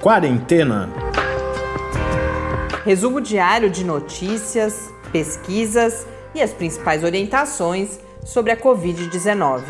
Quarentena. Resumo diário de notícias, pesquisas e as principais orientações sobre a Covid-19.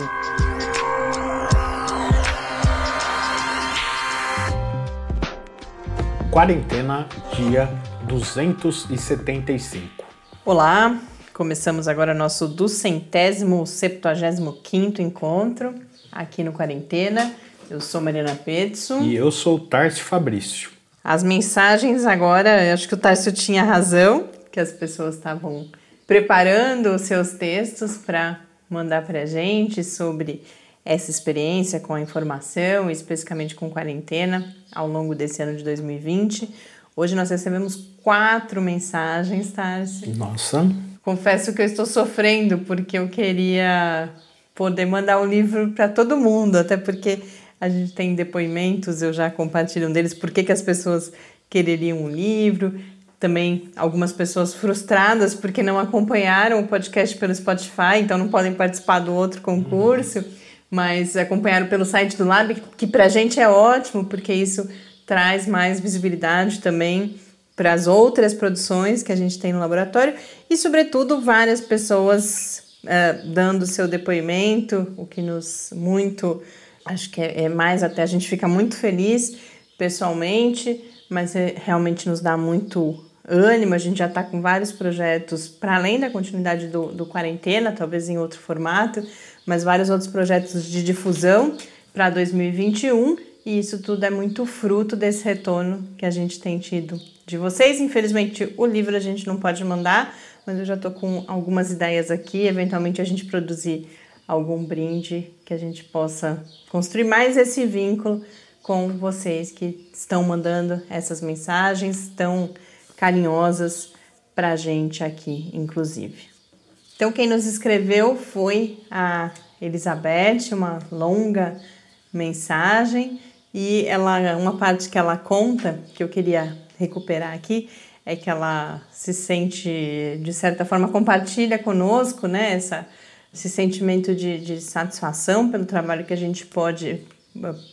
Quarentena, dia 275. Olá, começamos agora nosso duzentésimo, septuagésimo quinto encontro aqui no Quarentena. Eu sou Mariana Petson. E eu sou o Tarso Fabrício. As mensagens agora, acho que o Tarso tinha razão, que as pessoas estavam preparando os seus textos para mandar para a gente sobre essa experiência com a informação, especificamente com quarentena, ao longo desse ano de 2020. Hoje nós recebemos quatro mensagens, Tarsi. Nossa! Confesso que eu estou sofrendo porque eu queria poder mandar o um livro para todo mundo, até porque a gente tem depoimentos, eu já compartilho um deles, por que as pessoas quereriam um livro. Também algumas pessoas frustradas porque não acompanharam o podcast pelo Spotify, então não podem participar do outro concurso, mas acompanharam pelo site do Lab, que para a gente é ótimo, porque isso traz mais visibilidade também para as outras produções que a gente tem no laboratório. E, sobretudo, várias pessoas uh, dando seu depoimento, o que nos muito, acho que é, é mais até a gente fica muito feliz pessoalmente, mas é, realmente nos dá muito ânimo. A gente já está com vários projetos para além da continuidade do, do quarentena, talvez em outro formato, mas vários outros projetos de difusão para 2021 e isso tudo é muito fruto desse retorno que a gente tem tido de vocês. Infelizmente, o livro a gente não pode mandar, mas eu já estou com algumas ideias aqui. Eventualmente, a gente produzir algum brinde que a gente possa construir mais esse vínculo com vocês que estão mandando essas mensagens tão carinhosas para a gente aqui, inclusive. Então, quem nos escreveu foi a Elizabeth, uma longa mensagem e ela, uma parte que ela conta, que eu queria recuperar aqui, é que ela se sente, de certa forma, compartilha conosco, né, essa, esse sentimento de, de satisfação pelo trabalho que a gente pode,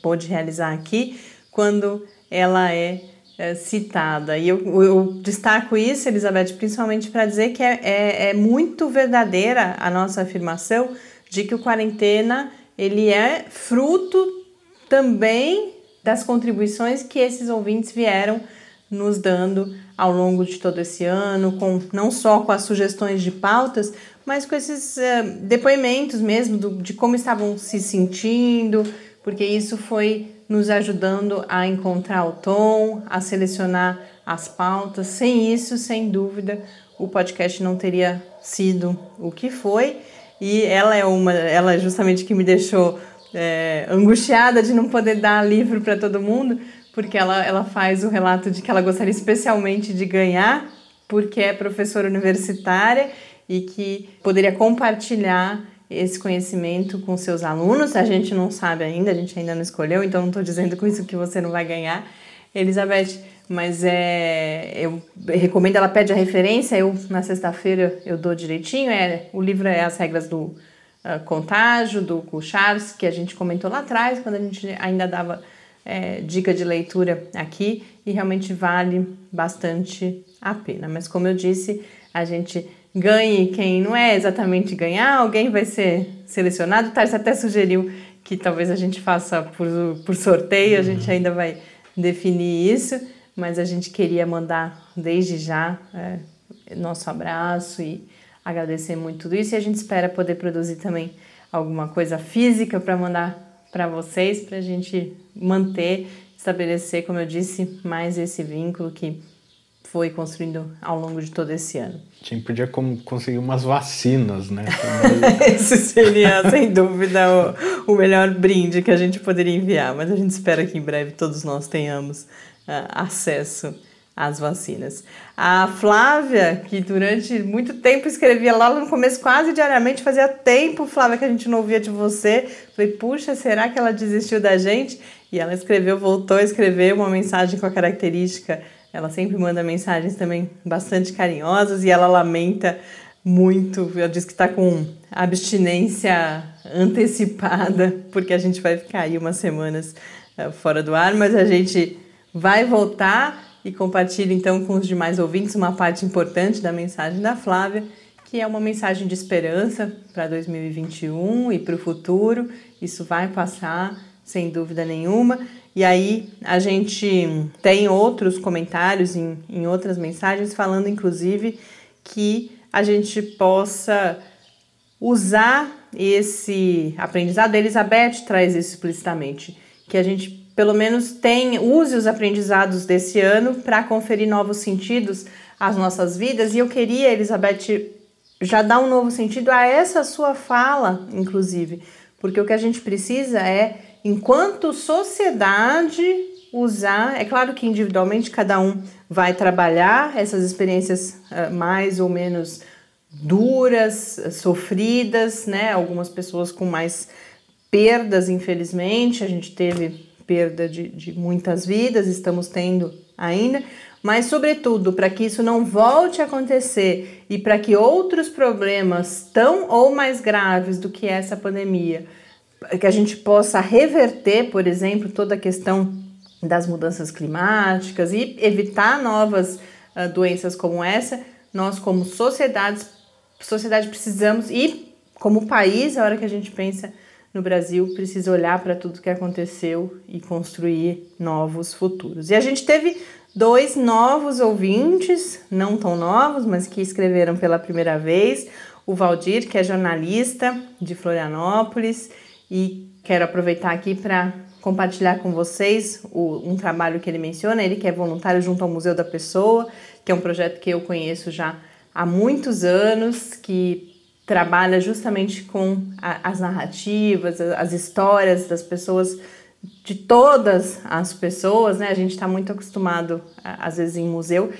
pode realizar aqui, quando ela é, é citada. E eu, eu, destaco isso, Elizabeth, principalmente para dizer que é, é, é muito verdadeira a nossa afirmação de que o quarentena ele é fruto também das contribuições que esses ouvintes vieram nos dando ao longo de todo esse ano, com não só com as sugestões de pautas, mas com esses uh, depoimentos mesmo do, de como estavam se sentindo, porque isso foi nos ajudando a encontrar o tom, a selecionar as pautas. Sem isso, sem dúvida, o podcast não teria sido o que foi. E ela é uma, ela é justamente que me deixou é, angustiada de não poder dar livro para todo mundo, porque ela, ela faz o relato de que ela gostaria especialmente de ganhar, porque é professora universitária e que poderia compartilhar esse conhecimento com seus alunos. A gente não sabe ainda, a gente ainda não escolheu, então não estou dizendo com isso que você não vai ganhar, Elizabeth. Mas é, eu recomendo, ela pede a referência, eu na sexta-feira eu dou direitinho. É, o livro é As Regras do uh, Contágio, do Charles, que a gente comentou lá atrás, quando a gente ainda dava é, dica de leitura aqui, e realmente vale bastante a pena. Mas como eu disse, a gente ganhe quem não é exatamente ganhar, alguém vai ser selecionado. O Tarso até sugeriu que talvez a gente faça por, por sorteio, a gente ainda vai definir isso, mas a gente queria mandar desde já é, nosso abraço e agradecer muito tudo isso e a gente espera poder produzir também alguma coisa física para mandar para vocês, para a gente manter, estabelecer, como eu disse, mais esse vínculo que foi construindo ao longo de todo esse ano. A gente podia conseguir umas vacinas, né? Esse seria, sem dúvida, o, o, melhor brinde que a gente poderia enviar, mas a gente espera que em breve todos nós tenhamos uh, acesso as vacinas. A Flávia, que durante muito tempo escrevia lá no começo quase diariamente, fazia tempo, Flávia, que a gente não ouvia de você. Falei, puxa, será que ela desistiu da gente? E ela escreveu, voltou a escrever uma mensagem com a característica. Ela sempre manda mensagens também bastante carinhosas e ela lamenta muito. Ela diz que está com abstinência antecipada, porque a gente vai ficar aí umas semanas uh, fora do ar, mas a gente vai voltar e compartilho então com os demais ouvintes uma parte importante da mensagem da Flávia, que é uma mensagem de esperança para 2021 e para o futuro. Isso vai passar, sem dúvida nenhuma. E aí a gente tem outros comentários em, em outras mensagens falando, inclusive, que a gente possa usar esse aprendizado. A Elizabeth traz isso explicitamente, que a gente pelo menos tem, use os aprendizados desse ano para conferir novos sentidos às nossas vidas. E eu queria, Elizabeth, já dar um novo sentido a essa sua fala, inclusive, porque o que a gente precisa é, enquanto sociedade, usar. É claro que individualmente cada um vai trabalhar essas experiências uh, mais ou menos duras, sofridas, né? Algumas pessoas com mais perdas, infelizmente. A gente teve perda de, de muitas vidas, estamos tendo ainda, mas, sobretudo, para que isso não volte a acontecer e para que outros problemas tão ou mais graves do que essa pandemia, que a gente possa reverter, por exemplo, toda a questão das mudanças climáticas e evitar novas uh, doenças como essa, nós, como sociedades, sociedade, precisamos e como país, a hora que a gente pensa no Brasil, precisa olhar para tudo que aconteceu e construir novos futuros. E a gente teve dois novos ouvintes, não tão novos, mas que escreveram pela primeira vez. O Valdir, que é jornalista de Florianópolis, e quero aproveitar aqui para compartilhar com vocês o, um trabalho que ele menciona. Ele que é voluntário junto ao Museu da Pessoa, que é um projeto que eu conheço já há muitos anos, que trabalha justamente com a, as narrativas, as histórias das pessoas, de todas as pessoas, né? A gente está muito acostumado, às vezes em museu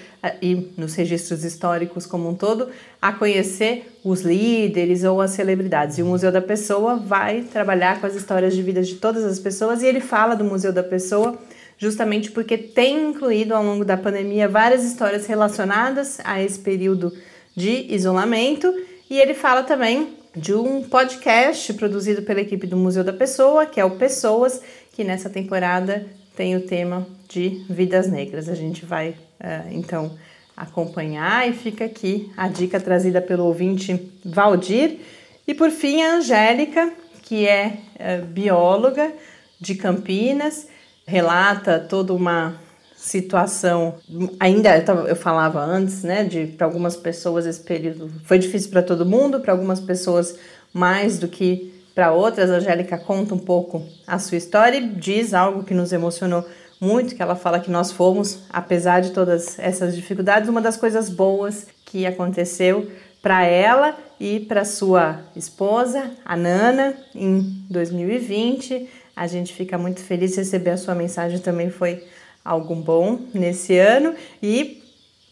e nos registros históricos como um todo, a conhecer os líderes ou as celebridades. E o Museu da Pessoa vai trabalhar com as histórias de vida de todas as pessoas e ele fala do Museu da Pessoa justamente porque tem incluído ao longo da pandemia várias histórias relacionadas a esse período de isolamento e ele fala também de um podcast produzido pela equipe do Museu da Pessoa, que é o Pessoas, que nessa temporada tem o tema de vidas negras. A gente vai uh, então acompanhar e fica aqui a dica trazida pelo ouvinte Valdir. E por fim, a Angélica, que é uh, bióloga de Campinas, relata toda uma situação ainda eu falava antes né de para algumas pessoas esse período foi difícil para todo mundo para algumas pessoas mais do que para outras. A Angélica conta um pouco a sua história e diz algo que nos emocionou muito que ela fala que nós fomos apesar de todas essas dificuldades uma das coisas boas que aconteceu para ela e para sua esposa a Nana em 2020 a gente fica muito feliz de receber a sua mensagem também foi algo bom nesse ano. E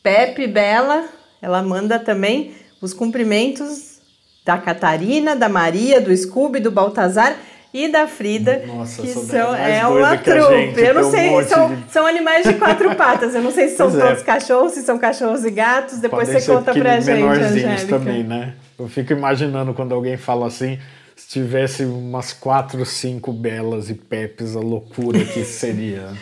Pepe Bela, ela manda também os cumprimentos da Catarina, da Maria, do Scooby, do Baltazar e da Frida, Nossa, que são é uma trupe. Eu não sei, um são, de... são animais de quatro patas. Eu não sei se são pois é. todos é. cachorros, se são cachorros e gatos. Depois Podem você conta pra gente, Angélica. também, né? Eu fico imaginando quando alguém fala assim, se tivesse umas quatro, cinco belas e pepes, a loucura que seria.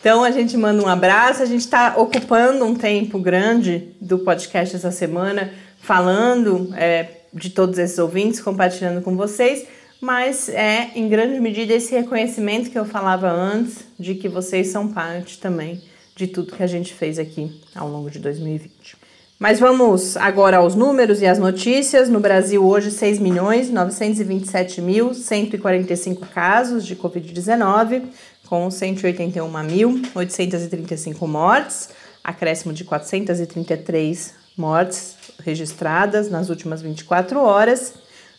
Então a gente manda um abraço, a gente está ocupando um tempo grande do podcast essa semana, falando é, de todos esses ouvintes, compartilhando com vocês, mas é em grande medida esse reconhecimento que eu falava antes, de que vocês são parte também de tudo que a gente fez aqui ao longo de 2020. Mas vamos agora aos números e às notícias. No Brasil, hoje, 6 milhões 927 mil 145 casos de Covid-19 com 181.835 mortes, acréscimo de 433 mortes registradas nas últimas 24 horas.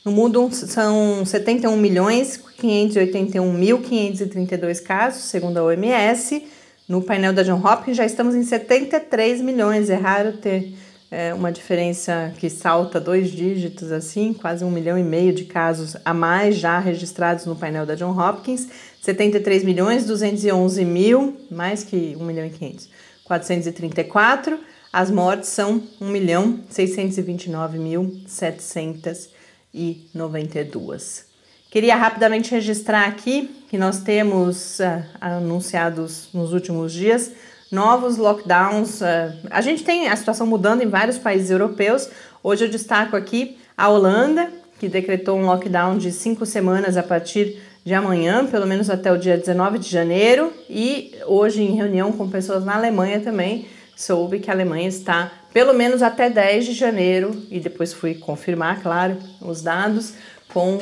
No mundo são 71 milhões 581.532 casos, segundo a OMS. No painel da John Hopkins já estamos em 73 milhões. É raro ter é, uma diferença que salta dois dígitos assim, quase um milhão e meio de casos a mais já registrados no painel da John Hopkins. 73 milhões 211 mil, mais que 1 milhão e 500, 434. As mortes são 1 milhão 629 mil 792. Queria rapidamente registrar aqui que nós temos uh, anunciados nos últimos dias novos lockdowns. Uh, a gente tem a situação mudando em vários países europeus. Hoje eu destaco aqui a Holanda, que decretou um lockdown de cinco semanas a partir de amanhã, pelo menos até o dia 19 de janeiro. E hoje, em reunião com pessoas na Alemanha também, soube que a Alemanha está pelo menos até 10 de janeiro, e depois fui confirmar, claro, os dados, com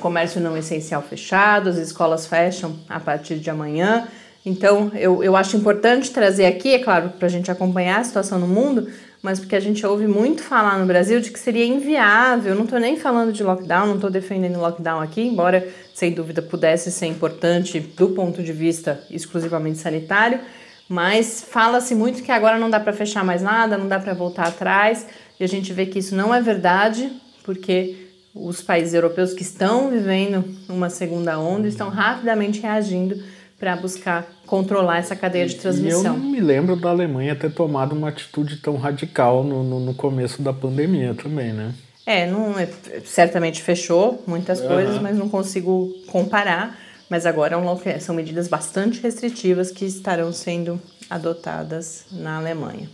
comércio não essencial fechado, as escolas fecham a partir de amanhã. Então, eu, eu acho importante trazer aqui, é claro, para a gente acompanhar a situação no mundo, mas porque a gente ouve muito falar no Brasil de que seria inviável. Não estou nem falando de lockdown, não estou defendendo lockdown aqui, embora sem dúvida pudesse ser importante do ponto de vista exclusivamente sanitário, mas fala-se muito que agora não dá para fechar mais nada, não dá para voltar atrás, e a gente vê que isso não é verdade, porque os países europeus que estão vivendo uma segunda onda estão rapidamente reagindo para buscar controlar essa cadeia de transmissão. E eu não me lembro da Alemanha ter tomado uma atitude tão radical no, no, no começo da pandemia também, né? É, não, é, certamente fechou muitas uhum. coisas, mas não consigo comparar. Mas agora é são medidas bastante restritivas que estarão sendo adotadas na Alemanha.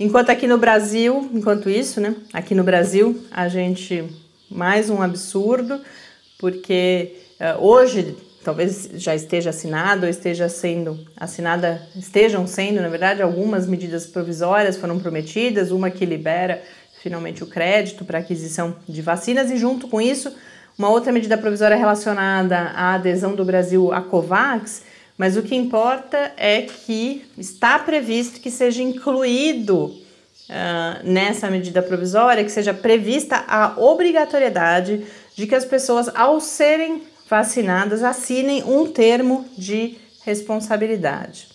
Enquanto aqui no Brasil, enquanto isso, né? Aqui no Brasil, a gente mais um absurdo, porque uh, hoje talvez já esteja assinado ou esteja sendo assinada, estejam sendo, na verdade, algumas medidas provisórias foram prometidas, uma que libera finalmente o crédito para aquisição de vacinas e junto com isso, uma outra medida provisória relacionada à adesão do Brasil à Covax, mas o que importa é que está previsto que seja incluído uh, nessa medida provisória, que seja prevista a obrigatoriedade de que as pessoas, ao serem vacinadas assinem um termo de responsabilidade.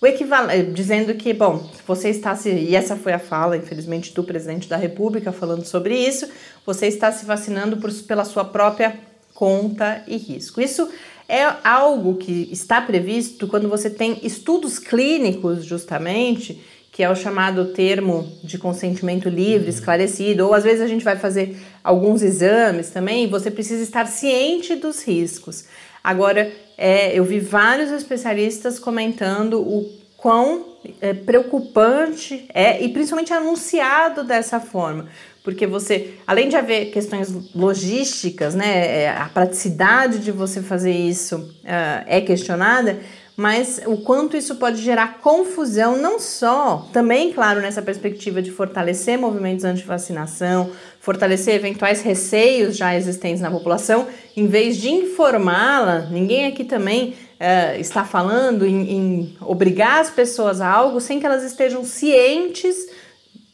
O equivalente, eh, dizendo que, bom, você está se, e essa foi a fala, infelizmente, do presidente da República falando sobre isso, você está se vacinando por, pela sua própria conta e risco. Isso é algo que está previsto quando você tem estudos clínicos, justamente, que é o chamado termo de consentimento livre, esclarecido, ou às vezes a gente vai fazer alguns exames também, você precisa estar ciente dos riscos. Agora, é, eu vi vários especialistas comentando o quão é, preocupante é, e principalmente anunciado dessa forma, porque você, além de haver questões logísticas, né, é, a praticidade de você fazer isso uh, é questionada, mas o quanto isso pode gerar confusão, não só, também, claro, nessa perspectiva de fortalecer movimentos anti-vacinação, fortalecer eventuais receios já existentes na população, em vez de informá-la, ninguém aqui também uh, está falando em, em obrigar as pessoas a algo sem que elas estejam cientes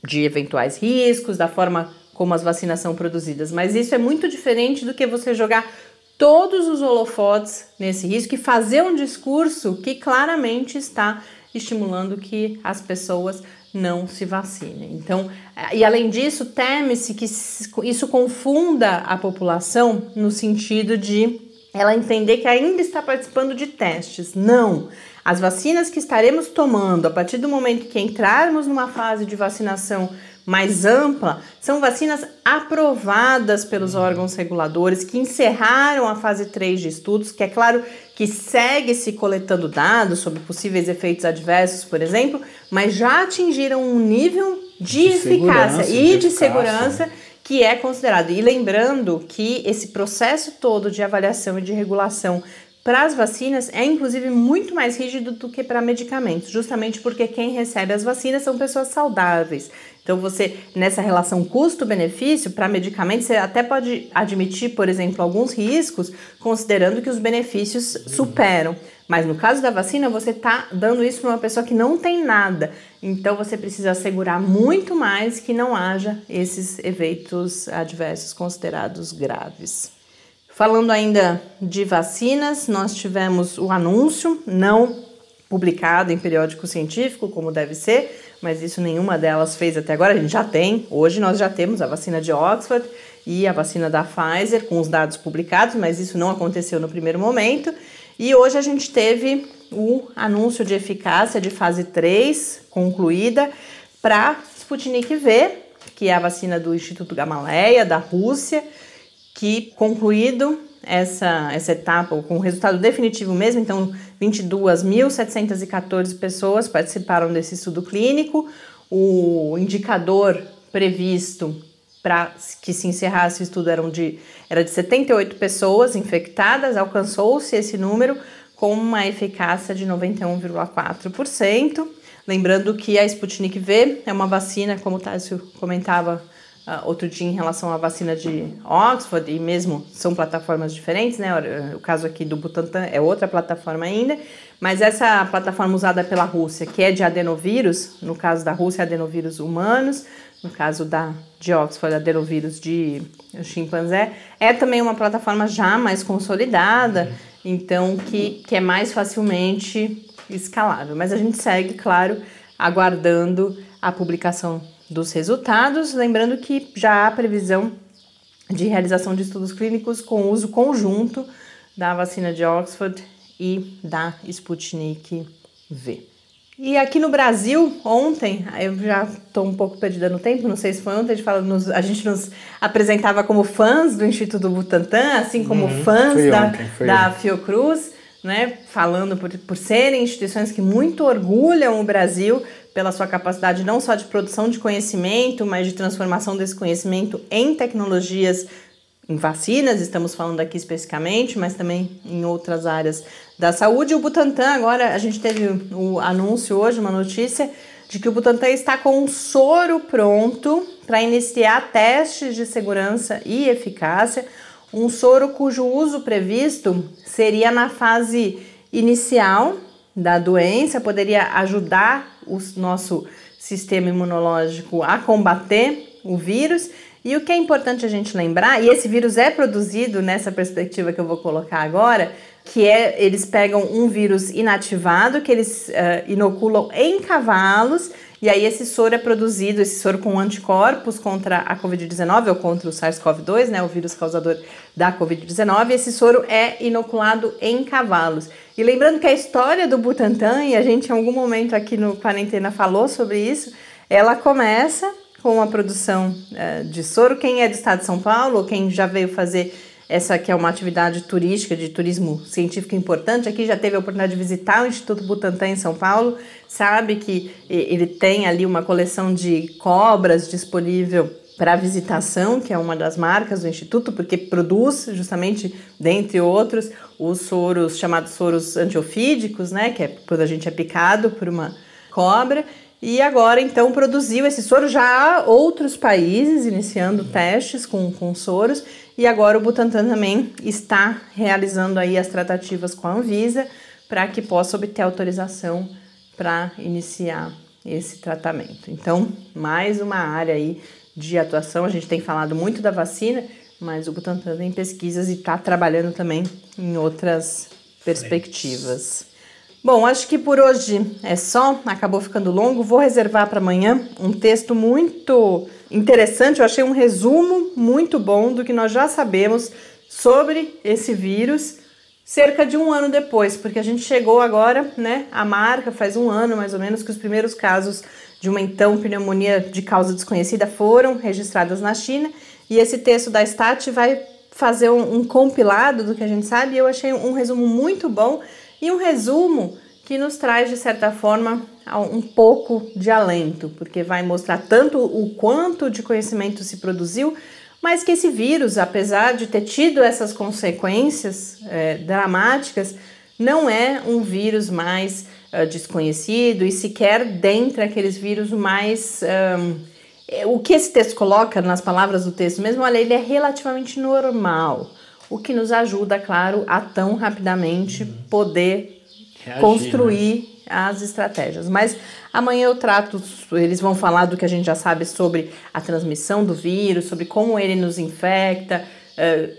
de eventuais riscos, da forma como as vacinas são produzidas. Mas isso é muito diferente do que você jogar todos os holofotes nesse risco e fazer um discurso que claramente está estimulando que as pessoas não se vacinem. Então, e além disso, teme-se que isso confunda a população no sentido de ela entender que ainda está participando de testes. Não. As vacinas que estaremos tomando a partir do momento que entrarmos numa fase de vacinação mais ampla, são vacinas aprovadas pelos órgãos reguladores que encerraram a fase 3 de estudos, que é claro que segue se coletando dados sobre possíveis efeitos adversos, por exemplo, mas já atingiram um nível de, de eficácia e de, de segurança que é considerado. E lembrando que esse processo todo de avaliação e de regulação para as vacinas é inclusive muito mais rígido do que para medicamentos, justamente porque quem recebe as vacinas são pessoas saudáveis. Então, você, nessa relação custo-benefício, para medicamentos, você até pode admitir, por exemplo, alguns riscos, considerando que os benefícios superam. Mas no caso da vacina, você está dando isso para uma pessoa que não tem nada. Então, você precisa assegurar muito mais que não haja esses eventos adversos considerados graves. Falando ainda de vacinas, nós tivemos o anúncio, não publicado em periódico científico, como deve ser, mas isso nenhuma delas fez até agora. A gente já tem, hoje nós já temos a vacina de Oxford e a vacina da Pfizer com os dados publicados, mas isso não aconteceu no primeiro momento. E hoje a gente teve o anúncio de eficácia de fase 3 concluída para Sputnik V, que é a vacina do Instituto Gamaleya da Rússia que concluído essa, essa etapa, com o resultado definitivo mesmo, então 22.714 pessoas participaram desse estudo clínico. O indicador previsto para que se encerrasse o estudo eram de, era de 78 pessoas infectadas, alcançou-se esse número com uma eficácia de 91,4%. Lembrando que a Sputnik V é uma vacina, como o Tássio comentava uh, outro dia em relação à vacina de Oxford, e mesmo são plataformas diferentes, né? O caso aqui do Butantan é outra plataforma ainda, mas essa plataforma usada pela Rússia, que é de adenovírus, no caso da Rússia, adenovírus humanos, no caso da de Oxford, adenovírus de chimpanzé, é também uma plataforma já mais consolidada, então que, que é mais facilmente escalável. Mas a gente segue, claro, aguardando a publicação dos resultados, lembrando que já há previsão de realização de estudos clínicos com uso conjunto da vacina de Oxford e da Sputnik V. E aqui no Brasil, ontem, eu já estou um pouco perdida no tempo, não sei se foi ontem, a gente, fala, nos, a gente nos apresentava como fãs do Instituto Butantan, assim como uhum, fãs da, ontem, da Fiocruz, né, falando por, por serem instituições que muito orgulham o Brasil pela sua capacidade não só de produção de conhecimento, mas de transformação desse conhecimento em tecnologias em vacinas, estamos falando aqui especificamente, mas também em outras áreas da saúde. O Butantan, agora, a gente teve o anúncio hoje, uma notícia, de que o Butantan está com um soro pronto para iniciar testes de segurança e eficácia. Um soro cujo uso previsto seria na fase inicial da doença, poderia ajudar o nosso sistema imunológico a combater o vírus. E o que é importante a gente lembrar, e esse vírus é produzido nessa perspectiva que eu vou colocar agora, que é eles pegam um vírus inativado que eles uh, inoculam em cavalos e aí esse soro é produzido, esse soro com anticorpos contra a COVID-19 ou contra o SARS-CoV-2, né, o vírus causador da COVID-19. Esse soro é inoculado em cavalos. E lembrando que a história do Butantan, e a gente em algum momento aqui no Quarentena falou sobre isso, ela começa com a produção uh, de soro. Quem é do estado de São Paulo, quem já veio fazer essa que é uma atividade turística, de turismo científico importante, aqui já teve a oportunidade de visitar o Instituto Butantan em São Paulo, sabe que ele tem ali uma coleção de cobras disponível para visitação, que é uma das marcas do Instituto, porque produz justamente, dentre outros, os soros chamados soros antiofídicos, né, que é quando a gente é picado por uma cobra, e agora, então, produziu esse soro. Já há outros países iniciando testes com, com soros. E agora o Butantan também está realizando aí as tratativas com a Anvisa para que possa obter autorização para iniciar esse tratamento. Então, mais uma área aí de atuação. A gente tem falado muito da vacina, mas o Butantan tem pesquisas e está trabalhando também em outras perspectivas. Bom, acho que por hoje é só, acabou ficando longo. Vou reservar para amanhã um texto muito interessante. Eu achei um resumo muito bom do que nós já sabemos sobre esse vírus cerca de um ano depois, porque a gente chegou agora, né, a marca faz um ano mais ou menos que os primeiros casos de uma então pneumonia de causa desconhecida foram registradas na China e esse texto da Stat vai fazer um, um compilado do que a gente sabe e eu achei um resumo muito bom e um resumo que nos traz, de certa forma, um pouco de alento, porque vai mostrar tanto o quanto de conhecimento se produziu, mas que esse vírus, apesar de ter tido essas consequências é, dramáticas, não é um vírus mais uh, desconhecido e sequer dentre aqueles vírus mais. Um, o que esse texto coloca nas palavras do texto mesmo, olha, ele é relativamente normal o que nos ajuda, claro, a tão rapidamente poder Reagir, construir né? as estratégias. Mas amanhã eu trato, eles vão falar do que a gente já sabe sobre a transmissão do vírus, sobre como ele nos infecta, uh,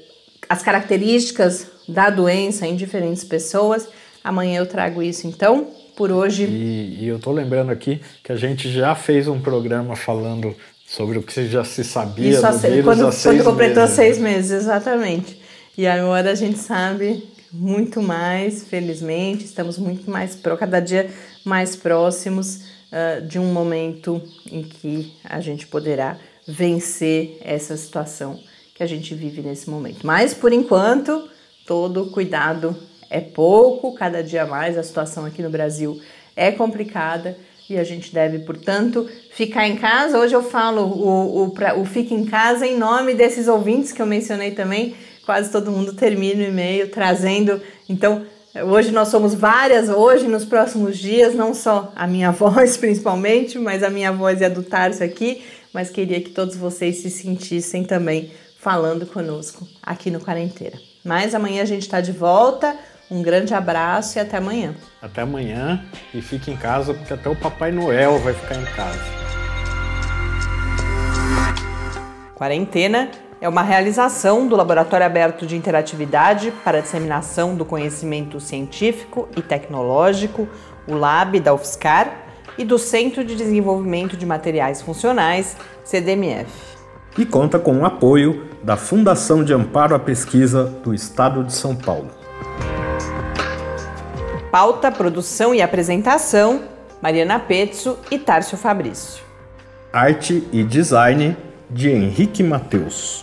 as características da doença em diferentes pessoas. Amanhã eu trago isso então. Por hoje. E, e eu tô lembrando aqui que a gente já fez um programa falando sobre o que já se sabia Isso do vírus quando, há seis quando completou meses. seis meses, exatamente. E agora a gente sabe muito mais, felizmente, estamos muito mais, cada dia mais próximos uh, de um momento em que a gente poderá vencer essa situação que a gente vive nesse momento. Mas, por enquanto, todo cuidado é pouco, cada dia mais a situação aqui no Brasil é complicada e a gente deve, portanto, ficar em casa. Hoje eu falo o, o, pra, o Fique em Casa em nome desses ouvintes que eu mencionei também. Quase todo mundo termina o e-mail trazendo. Então, hoje nós somos várias, hoje, nos próximos dias, não só a minha voz principalmente, mas a minha voz e a do Tarso aqui, mas queria que todos vocês se sentissem também falando conosco aqui no Quarenteira. Mas amanhã a gente está de volta. Um grande abraço e até amanhã. Até amanhã e fique em casa, porque até o Papai Noel vai ficar em casa. Quarentena é uma realização do Laboratório Aberto de Interatividade para a Disseminação do Conhecimento Científico e Tecnológico, o LAB da UFSCar, e do Centro de Desenvolvimento de Materiais Funcionais, CDMF. E conta com o apoio da Fundação de Amparo à Pesquisa do Estado de São Paulo. Pauta, produção e apresentação: Mariana Pezzo e Tárcio Fabrício. Arte e design de Henrique Mateus.